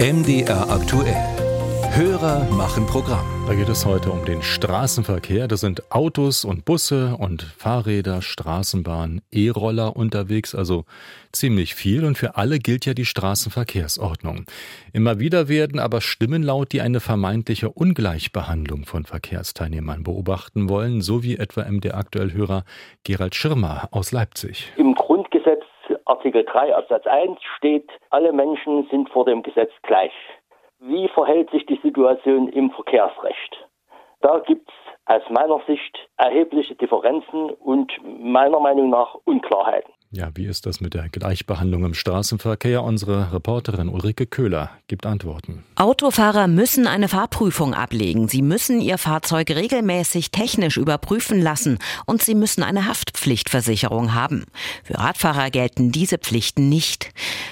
MDR aktuell. Hörer machen Programm. Da geht es heute um den Straßenverkehr. Da sind Autos und Busse und Fahrräder, Straßenbahnen, E-Roller unterwegs, also ziemlich viel. Und für alle gilt ja die Straßenverkehrsordnung. Immer wieder werden aber Stimmen laut, die eine vermeintliche Ungleichbehandlung von Verkehrsteilnehmern beobachten wollen, so wie etwa MDR aktuell Hörer Gerald Schirmer aus Leipzig. Im Grundgesetz Artikel 3 Absatz 1 steht, alle Menschen sind vor dem Gesetz gleich. Wie verhält sich die Situation im Verkehrsrecht? Da gibt es aus meiner Sicht erhebliche Differenzen und meiner Meinung nach Unklarheiten. Ja, wie ist das mit der Gleichbehandlung im Straßenverkehr? Unsere Reporterin Ulrike Köhler gibt Antworten. Autofahrer müssen eine Fahrprüfung ablegen. Sie müssen ihr Fahrzeug regelmäßig technisch überprüfen lassen und sie müssen eine Haftpflichtversicherung haben. Für Radfahrer gelten diese Pflichten nicht.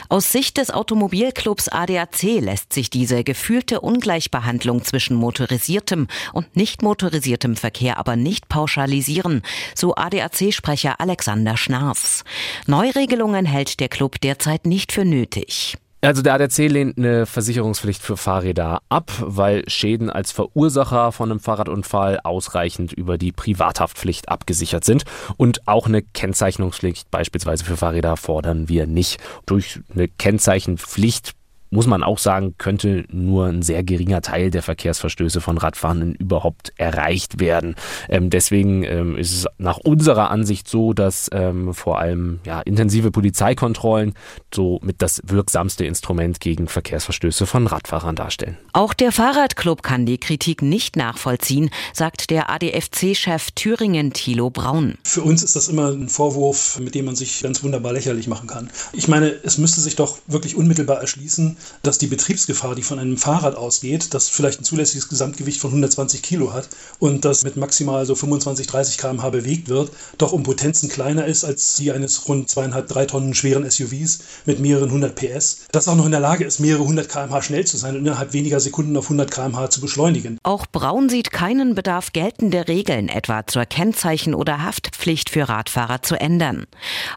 Aus Sicht des Automobilclubs ADAC lässt sich diese gefühlte Ungleichbehandlung zwischen motorisiertem und nicht motorisiertem Verkehr aber nicht pauschalisieren, so ADAC-Sprecher Alexander Schnarfs. Neuregelungen hält der Club derzeit nicht für nötig. Also der ADAC lehnt eine Versicherungspflicht für Fahrräder ab, weil Schäden als Verursacher von einem Fahrradunfall ausreichend über die Privathaftpflicht abgesichert sind. Und auch eine Kennzeichnungspflicht beispielsweise für Fahrräder fordern wir nicht. Durch eine Kennzeichenpflicht muss man auch sagen, könnte nur ein sehr geringer Teil der Verkehrsverstöße von Radfahrenden überhaupt erreicht werden. Ähm, deswegen ähm, ist es nach unserer Ansicht so, dass ähm, vor allem ja, intensive Polizeikontrollen so mit das wirksamste Instrument gegen Verkehrsverstöße von Radfahrern darstellen. Auch der Fahrradclub kann die Kritik nicht nachvollziehen, sagt der ADFC-Chef Thüringen Thilo Braun. Für uns ist das immer ein Vorwurf, mit dem man sich ganz wunderbar lächerlich machen kann. Ich meine, es müsste sich doch wirklich unmittelbar erschließen, dass die Betriebsgefahr, die von einem Fahrrad ausgeht, das vielleicht ein zulässiges Gesamtgewicht von 120 Kilo hat und das mit maximal so 25, 30 km/h bewegt wird, doch um Potenzen kleiner ist als die eines rund zweieinhalb, drei Tonnen schweren SUVs mit mehreren hundert PS, das auch noch in der Lage ist, mehrere hundert km/h schnell zu sein und innerhalb weniger Sekunden auf 100 km/h zu beschleunigen. Auch Braun sieht keinen Bedarf, geltende Regeln etwa zur Kennzeichen- oder Haftpflicht für Radfahrer zu ändern.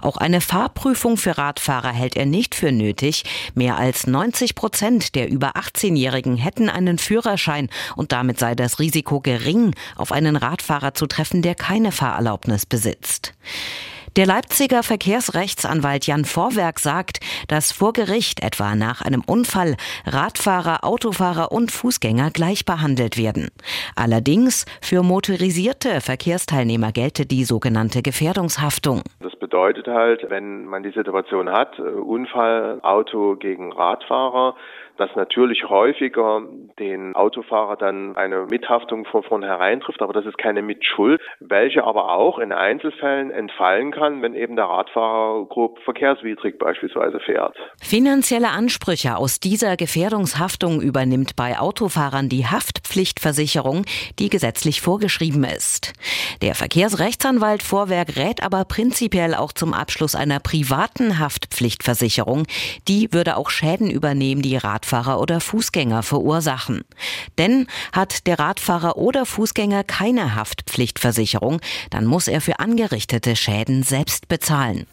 Auch eine Fahrprüfung für Radfahrer hält er nicht für nötig. Mehr als 90 90 Prozent der über 18-Jährigen hätten einen Führerschein und damit sei das Risiko gering, auf einen Radfahrer zu treffen, der keine Fahrerlaubnis besitzt. Der Leipziger Verkehrsrechtsanwalt Jan Vorwerk sagt, dass vor Gericht etwa nach einem Unfall Radfahrer, Autofahrer und Fußgänger gleich behandelt werden. Allerdings für motorisierte Verkehrsteilnehmer gelte die sogenannte Gefährdungshaftung. Das bedeutet halt, wenn man die Situation hat, äh, Unfall, Auto gegen Radfahrer, dass natürlich häufiger den Autofahrer dann eine Mithaftung von vornherein trifft, aber das ist keine Mitschuld, welche aber auch in Einzelfällen entfallen kann, wenn eben der Radfahrer grob verkehrswidrig beispielsweise fährt. Finanzielle Ansprüche aus dieser Gefährdungshaftung übernimmt bei Autofahrern die Haftpflichtversicherung, die gesetzlich vorgeschrieben ist. Der Verkehrsrechtsanwalt Vorwerk rät aber prinzipiell auch zum Abschluss einer privaten Haftpflichtversicherung. Die würde auch Schäden übernehmen, die Radfahrer Radfahrer oder Fußgänger verursachen. Denn hat der Radfahrer oder Fußgänger keine Haftpflichtversicherung, dann muss er für angerichtete Schäden selbst bezahlen.